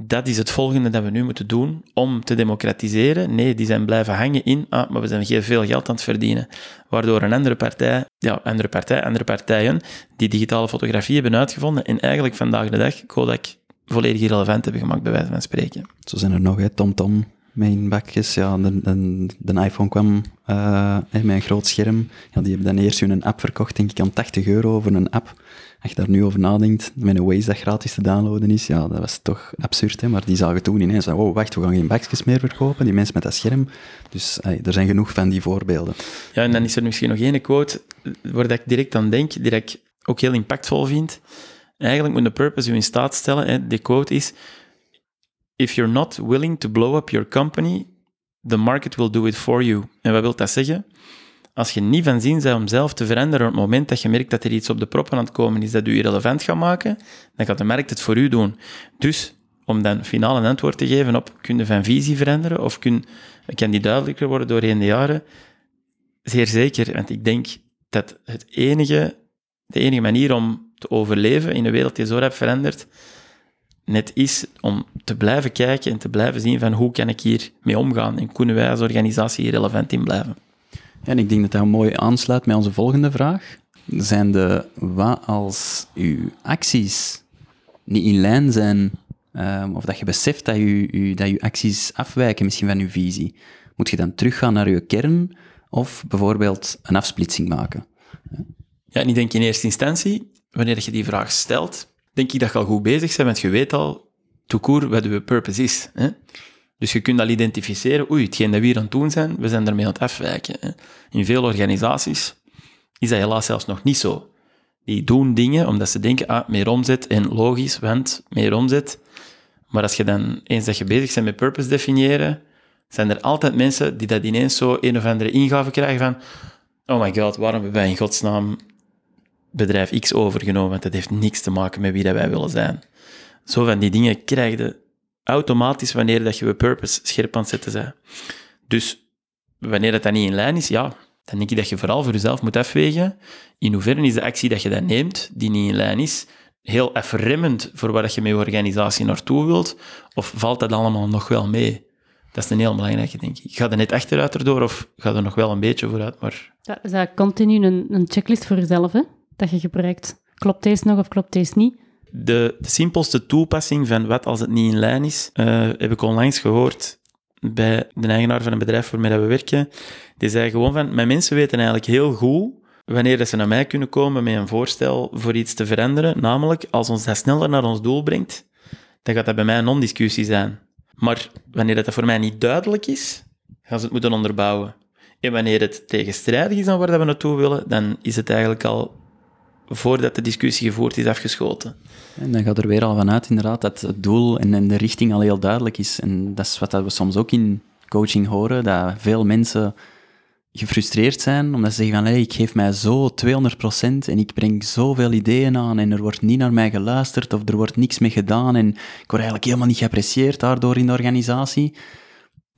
dat is het volgende dat we nu moeten doen om te democratiseren. Nee, die zijn blijven hangen in, ah, maar we zijn heel veel geld aan het verdienen. Waardoor een andere partij, ja, andere partij, andere partijen, die digitale fotografie hebben uitgevonden en eigenlijk vandaag de dag Kodak volledig irrelevant hebben gemaakt, bij wijze van spreken. Zo zijn er nog, hè. TomTom, mijn bakjes. Ja, de, de, de iPhone kwam uh, met een groot scherm. Ja, die hebben dan eerst hun app verkocht, denk ik, aan 80 euro over een app. Als je daar nu over nadenkt, met een Waze dat gratis te downloaden is, ja, dat was toch absurd, hè? Maar die zagen toen ineens, oh, wacht, we gaan geen bakjes meer verkopen, die mensen met dat scherm. Dus er zijn genoeg van die voorbeelden. Ja, en dan is er misschien nog één quote waar ik direct aan denk, die ik ook heel impactvol vind. Eigenlijk moet de purpose u in staat stellen, hè, quote is, if you're not willing to blow up your company, the market will do it for you. En wat wil dat zeggen? Als je niet van zin bent om zelf te veranderen op het moment dat je merkt dat er iets op de proppen aan het komen is dat u irrelevant gaat maken, dan gaat de markt het voor u doen. Dus, om dan finaal een antwoord te geven op, kun je van visie veranderen of kun, kan die duidelijker worden doorheen de jaren? Zeer zeker, want ik denk dat het enige, de enige manier om te overleven in een wereld die zo rap verandert, net is om te blijven kijken en te blijven zien van hoe kan ik hier mee omgaan en kunnen wij als organisatie hier relevant in blijven. En ik denk dat dat mooi aansluit met onze volgende vraag. Zijn de, wat als uw acties niet in lijn zijn, um, of dat je beseft dat je, dat je acties afwijken misschien van je visie, moet je dan teruggaan naar je kern of bijvoorbeeld een afsplitsing maken? Ja, en ik denk in eerste instantie, wanneer je die vraag stelt, denk ik dat je al goed bezig bent, want je weet al, toekoer, wat je purpose is. Hè? Dus je kunt al identificeren, oei, hetgeen dat we hier aan het doen zijn, we zijn ermee aan het afwijken. Hè? In veel organisaties is dat helaas zelfs nog niet zo. Die doen dingen omdat ze denken, ah, meer omzet, en logisch, want meer omzet. Maar als je dan, eens dat je bezig bent met purpose definiëren, zijn er altijd mensen die dat ineens zo een of andere ingave krijgen van, oh my god, waarom hebben wij in godsnaam bedrijf X overgenomen, want dat heeft niks te maken met wie dat wij willen zijn. Zo van die dingen krijg je automatisch wanneer dat je je purpose scherp aan het zetten bent. Dus wanneer dat dan niet in lijn is, ja, dan denk ik dat je vooral voor jezelf moet afwegen in hoeverre is de actie dat je dan neemt, die niet in lijn is, heel efremmend voor waar je met je organisatie naartoe wilt, of valt dat allemaal nog wel mee? Dat is een heel belangrijke, denk ik. Ga er net achteruit erdoor of ga er nog wel een beetje vooruit? Maar... Ja, is dat continu een, een checklist voor jezelf, hè? dat je gebruikt? Klopt deze nog of klopt deze niet? De, simpelste toepassing van wat als het niet in lijn is, uh, heb ik onlangs gehoord bij de eigenaar van een bedrijf waarmee we werken. Die zei gewoon van, mijn mensen weten eigenlijk heel goed wanneer dat ze naar mij kunnen komen met een voorstel voor iets te veranderen. Namelijk, als ons dat sneller naar ons doel brengt, dan gaat dat bij mij een non-discussie zijn. Maar wanneer dat voor mij niet duidelijk is, gaan ze het moeten onderbouwen. En wanneer het tegenstrijdig is aan waar we naartoe willen, dan is het eigenlijk al voordat de discussie gevoerd is afgeschoten. En dan gaat er weer al vanuit inderdaad dat het doel en, de richting al heel duidelijk is. En dat is wat we soms ook in coaching horen, dat veel mensen gefrustreerd zijn, omdat ze zeggen van, hey, ik geef mij zo 200% en ik breng zoveel ideeën aan en er wordt niet naar mij geluisterd of er wordt niks mee gedaan en ik word eigenlijk helemaal niet geapprecieerd daardoor in de organisatie.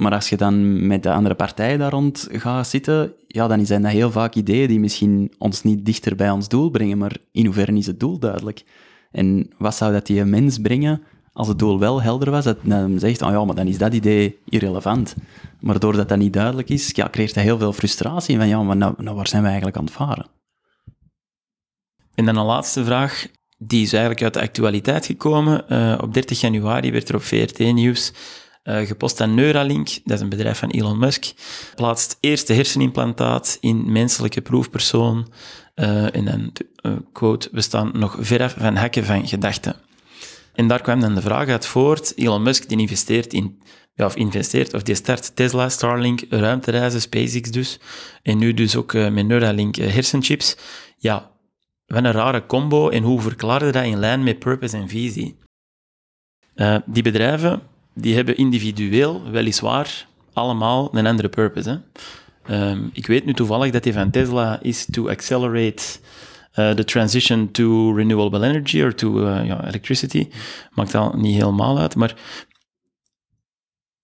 Maar als je dan met de andere partijen daar rond gaat zitten, ja, dan zijn dat heel vaak ideeën die misschien ons niet dichter bij ons doel brengen, maar in hoeverre is het doel duidelijk? En wat zou dat die mens brengen als het doel wel helder was, dat dan zegt, oh ja, maar dan is dat idee irrelevant. Maar doordat dat niet duidelijk is, ja, creëert dat heel veel frustratie van, ja, maar nou, nou waar zijn we eigenlijk aan het varen? En dan een laatste vraag, die is eigenlijk uit de actualiteit gekomen. Uh, op 30 januari werd er op VRT Nieuws uh, gepost aan Neuralink, dat is een bedrijf van Elon Musk, plaatst eerste hersenimplantaat in menselijke proefpersoon. Uh, en dan, uh, quote, we staan nog veraf van hacken van gedachten. En daar kwam dan de vraag uit voort, Elon Musk die investeert in, ja, of investeert, of die start Tesla, Starlink, ruimtereizen, SpaceX dus, en nu dus ook met Neuralink hersenchips. Ja, wat een rare combo, en hoe verklaarde dat in lijn met purpose en visie? die bedrijven die hebben individueel weliswaar allemaal een andere purpose. Hè. Um, ik weet nu toevallig dat die van Tesla is to accelerate uh, the transition to renewable energy or to uh, ja, electricity. Maakt al niet helemaal uit, maar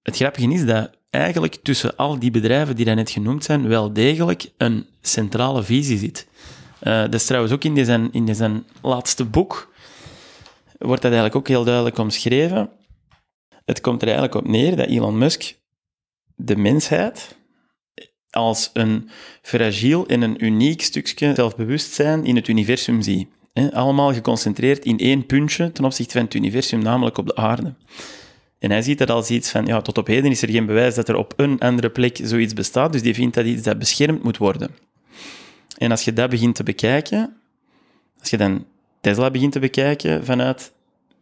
het grappige is dat eigenlijk tussen al die bedrijven die daar net genoemd zijn, wel degelijk een centrale visie zit. Uh, dat is trouwens ook in deze, in deze laatste boek, wordt dat eigenlijk ook heel duidelijk omschreven Het komt er eigenlijk op neer dat Elon Musk de mensheid als een fragiel en een uniek stukje zelfbewustzijn in het universum ziet. Allemaal geconcentreerd in één puntje ten opzichte van het universum, namelijk op de aarde. En hij ziet dat als iets van, ja, tot op heden is er geen bewijs dat er op een andere plek zoiets bestaat, dus die vindt dat iets dat beschermd moet worden. En als je dat begint te bekijken, als je dan Tesla begint te bekijken vanuit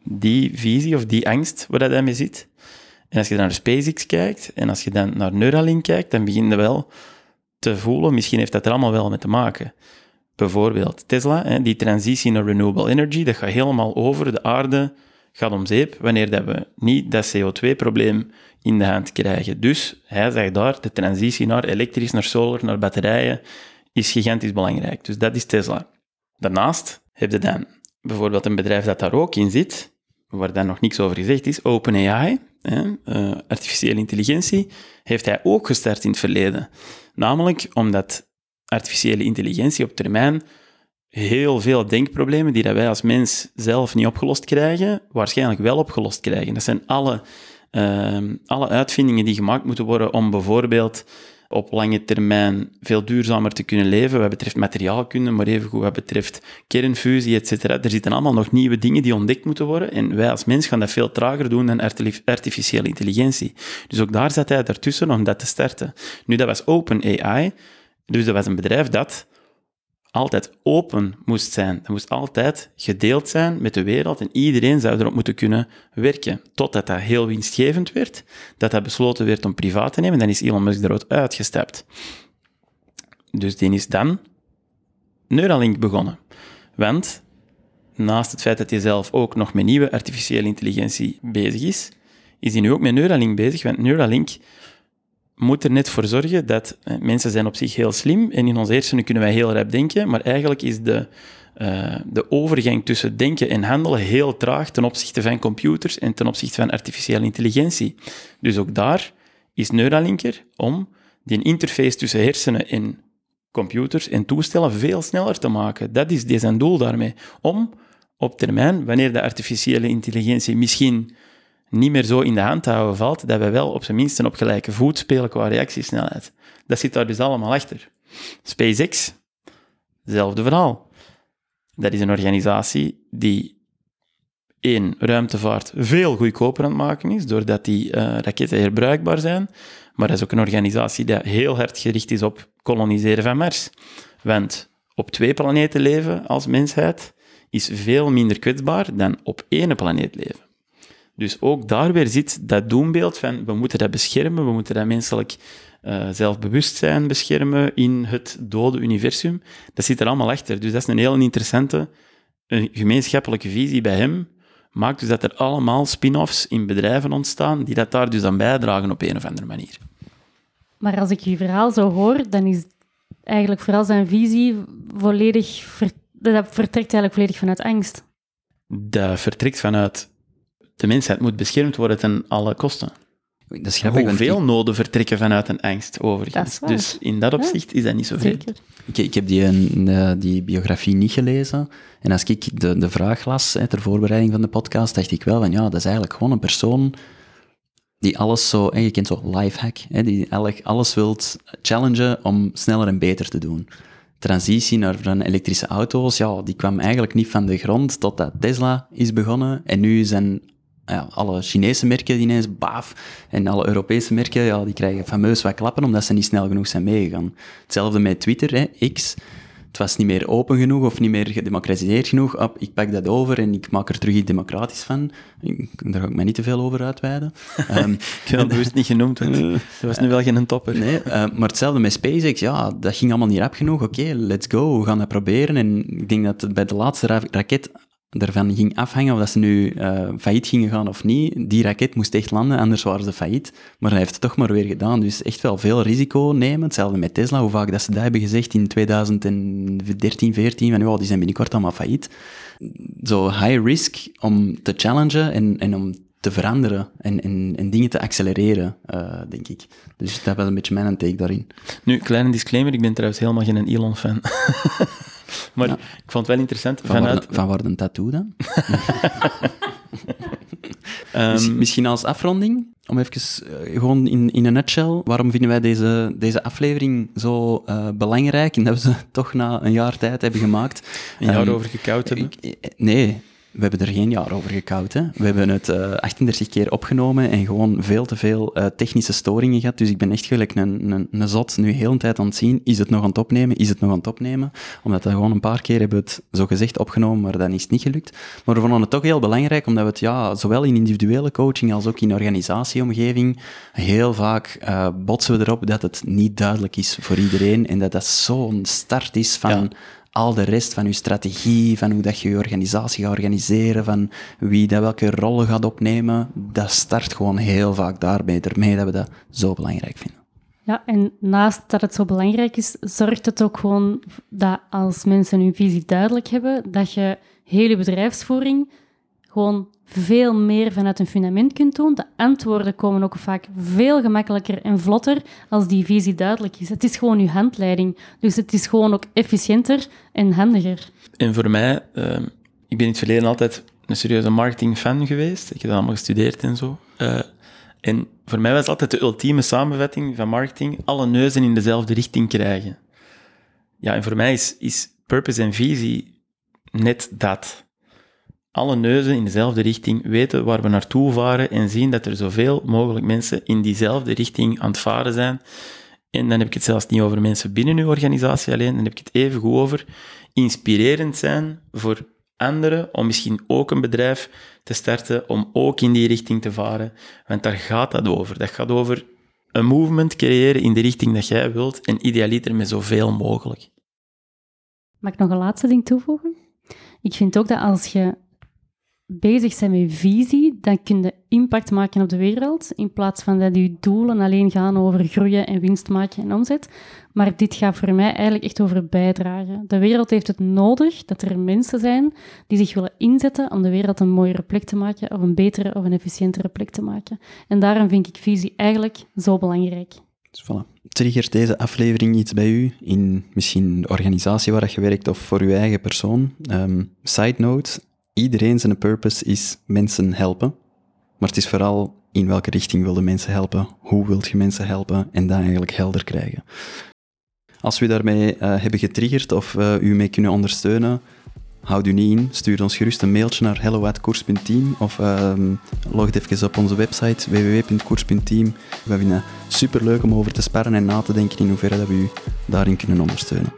die visie of die angst waar hij mee zit, en als je dan naar SpaceX kijkt, en als je dan naar Neuralink kijkt, dan begin je wel te voelen, misschien heeft dat er allemaal wel mee te maken. Bijvoorbeeld Tesla, die transitie naar renewable energy, dat gaat helemaal over de aarde, gaat om zeep, wanneer dat we niet dat CO2-probleem in de hand krijgen. Dus hij zegt daar, de transitie naar elektrisch, naar solar, naar batterijen, is gigantisch belangrijk. Dus dat is Tesla. Daarnaast heb je dan bijvoorbeeld een bedrijf dat daar ook in zit, waar dan nog niks over gezegd is, OpenAI, uh, artificiële intelligentie, heeft hij ook gestart in het verleden. Namelijk omdat artificiële intelligentie op termijn heel veel denkproblemen die dat wij als mens zelf niet opgelost krijgen, waarschijnlijk wel opgelost krijgen. Dat zijn alle, uh, alle uitvindingen die gemaakt moeten worden om bijvoorbeeld op lange termijn veel duurzamer te kunnen leven, wat betreft materiaalkunde, maar evengoed wat betreft kernfusie, etc. Er zitten allemaal nog nieuwe dingen die ontdekt moeten worden en wij als mens gaan dat veel trager doen dan artificiële intelligentie. Dus ook daar zat hij ertussen om dat te starten. Nu, dat was OpenAI, dus dat was een bedrijf dat altijd open moest zijn. Dat moest altijd gedeeld zijn met de wereld en iedereen zou erop moeten kunnen werken. Totdat dat heel winstgevend werd, dat dat besloten werd om privaat te nemen, dan is Elon Musk eruit uitgestapt. Dus die is dan Neuralink begonnen. Want naast het feit dat hij zelf ook nog met nieuwe artificiële intelligentie bezig is, is hij nu ook met Neuralink bezig, want Neuralink moet er net voor zorgen dat eh, mensen zijn op zich heel slim en in onze hersenen kunnen wij heel rap denken, maar eigenlijk is de, uh, de overgang tussen denken en handelen heel traag ten opzichte van computers en ten opzichte van artificiële intelligentie. Dus ook daar is Neuralinker om die interface tussen hersenen en computers en toestellen veel sneller te maken. Dat is zijn doel daarmee. Om op termijn, wanneer de artificiële intelligentie misschien niet meer zo in de hand te houden valt, dat we wel op zijn minst op gelijke voet spelen qua reactiesnelheid. Dat zit daar dus allemaal achter. SpaceX, hetzelfde verhaal. Dat is een organisatie die één, ruimtevaart veel goedkoper aan het maken is, doordat die uh, raketten herbruikbaar zijn. Maar dat is ook een organisatie die heel hard gericht is op koloniseren van Mars. Want op twee planeten leven als mensheid is veel minder kwetsbaar dan op één planeet leven. Dus ook daar weer zit dat doembeeld van we moeten dat beschermen, we moeten dat menselijk uh, zelfbewustzijn beschermen in het dode universum. Dat zit er allemaal achter. Dus dat is een heel interessante een gemeenschappelijke visie bij hem. Maakt dus dat er allemaal spin-offs in bedrijven ontstaan die dat daar dus aan bijdragen op een of andere manier. Maar als ik je verhaal zo hoor, dan is eigenlijk vooral zijn visie volledig... dat vertrekt eigenlijk volledig vanuit angst. Dat vertrekt vanuit de mensheid moet beschermd worden ten alle kosten. Dat is grappig, Hoeveel ik... noden vertrekken vanuit een angst overigens. Dus in dat opzicht is dat niet zo vreemd. Ik, ik heb die, uh, die biografie niet gelezen. En als ik de, de vraag las hè, ter voorbereiding van de podcast, dacht ik wel van ja, dat is eigenlijk gewoon een persoon die alles zo, hè, je kent zo lifehack, hè, die eigenlijk alles wilt challengen om sneller en beter te doen transitie naar van elektrische auto's, ja, die kwam eigenlijk niet van de grond totdat Tesla is begonnen. En nu zijn ja, alle Chinese merken die ineens baaf. En alle Europese merken, ja, die krijgen fameus wat klappen omdat ze niet snel genoeg zijn meegegaan. Hetzelfde met Twitter, hè, X. Het was niet meer open genoeg of niet meer gedemocratiseerd genoeg. Op, ik pak dat over en ik maak er terug iets democratisch van. Ik, daar ga ik mij niet te veel over uitweiden. Um, ik heb het bewust niet genoemd, want dat was nu wel geen topper. Nee, uh, maar hetzelfde met SpaceX, ja, dat ging allemaal niet rap genoeg. Oké, let's go, we gaan dat proberen. En ik denk dat bij de laatste raket ervan ging afhangen of dat ze nu uh, failliet gingen gaan of niet. Die raket moest echt landen, anders waren ze failliet. Maar hij heeft het toch maar weer gedaan. Dus echt wel veel risico nemen. Hetzelfde met Tesla, hoe vaak dat ze dat hebben gezegd in 2013, 14, van oh, die zijn binnenkort allemaal failliet. Zo high risk om te challengen en, en om te veranderen en, en, en dingen te accelereren, uh, denk ik. Dus dat was een beetje mijn take daarin. Nu, kleine disclaimer, ik ben trouwens helemaal geen Elon-fan. maar ja. ik vond het wel interessant. Van, vanuit... waar, van waar een tattoo dan? Ehm, Misschien als afronding, om even eh, gewoon in, in een nutshell, waarom vinden wij deze, deze aflevering zo eh, belangrijk en dat we ze toch na een jaar tijd hebben gemaakt? een jaar Ehm, over gekoud hebben. Ik- eh, Nee, we hebben er geen jaar over gekoud. Hè. We hebben het eh 38 keer opgenomen en gewoon veel te veel eh, technische storingen gehad. Dus ik ben echt gelijk een, een, een zot nu heel de tijd aan het zien. Is het nog aan het opnemen? Is het nog aan het opnemen? Omdat we gewoon een paar keer hebben het zo gezegd opgenomen, maar dan is het niet gelukt. Maar we vonden het toch heel belangrijk, omdat we het ja, zowel in individuele coaching als ook in organisatieomgeving heel vaak eh, botsen we erop dat het niet duidelijk is voor iedereen en dat dat zo'n start is van. Al de rest van je strategie, van hoe dat je je organisatie gaat organiseren, van wie dat welke rollen gaat opnemen, dat start gewoon heel vaak daarbij, ermee dat we dat zo belangrijk vinden. Ja, en naast dat het zo belangrijk is, zorgt het ook gewoon dat als mensen hun visie duidelijk hebben, dat je hele bedrijfsvoering gewoon veel meer vanuit een fundament kunt doen. De antwoorden komen ook vaak veel gemakkelijker en vlotter als die visie duidelijk is. Het is gewoon je handleiding. Dus het is gewoon ook efficiënter en handiger. En voor mij, ehm, ik ben in het verleden altijd een serieuze marketing-fan geweest. Ik heb dat allemaal gestudeerd en zo. Eh, en voor mij was altijd de ultieme samenvatting van marketing, alle neuzen in dezelfde richting krijgen. Ja, en voor mij is, is purpose en visie net dat. Alle neuzen in dezelfde richting, weten waar we naartoe varen en zien dat er zoveel mogelijk mensen in diezelfde richting aan het varen zijn. En dan heb ik het zelfs niet over mensen binnen uw organisatie alleen, dan heb ik het even goed over inspirerend zijn voor anderen om misschien ook een bedrijf te starten, om ook in die richting te varen. Want daar gaat dat over. Dat gaat over een movement creëren in de richting dat jij wilt en idealiter met zoveel mogelijk. Mag ik nog een laatste ding toevoegen? Ik vind ook dat als je bezig bent met visie, dan kun je impact maken op de wereld, in plaats van dat je doelen alleen gaan over groeien en winst maken en omzet. Maar dit gaat voor mij eigenlijk echt over bijdragen. De wereld heeft het nodig dat er mensen zijn die zich willen inzetten om de wereld een mooiere plek te maken, of een betere of een efficiëntere plek te maken. En daarom vind ik visie eigenlijk zo belangrijk. Dus voilà. Triggert deze aflevering iets bij u, in misschien de organisatie waar je werkt of voor uw eigen persoon? Ehm, side note, iedereen zijn purpose is mensen helpen. Maar het is vooral in welke richting wil je mensen helpen, hoe wilt je mensen helpen en dat eigenlijk helder krijgen. Als we daarmee eh, hebben getriggerd of eh, u mee kunnen ondersteunen, houd u niet in. Stuur ons gerust een mailtje naar hello@koers.team of ehm log even op onze website www.koers.team. We vinden het superleuk om over te sparren en na te denken in hoeverre dat we u daarin kunnen ondersteunen.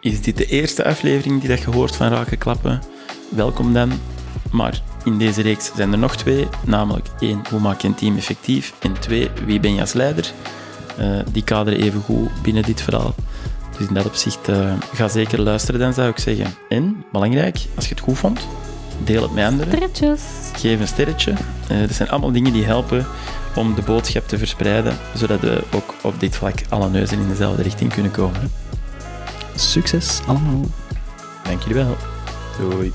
Is dit de eerste aflevering die dat je hoort van Raken Klappen? Welkom dan. Maar in deze reeks zijn er nog twee, namelijk één, hoe maak je een team effectief? En twee, wie ben je als leider? Eh, die kaderen even goed binnen dit verhaal. Dus in dat opzicht, eh, ga zeker luisteren dan, zou ik zeggen. En, belangrijk, als je het goed vond, deel het met anderen. Tretjes! Geef een sterretje. Eh dat zijn allemaal dingen die helpen om de boodschap te verspreiden, zodat we ook op dit vlak alle neuzen in dezelfde richting kunnen komen. Succes allemaal! Dank jullie wel. Doei.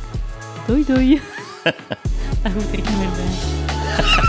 Doei doei! Daar moet er niet meer bij.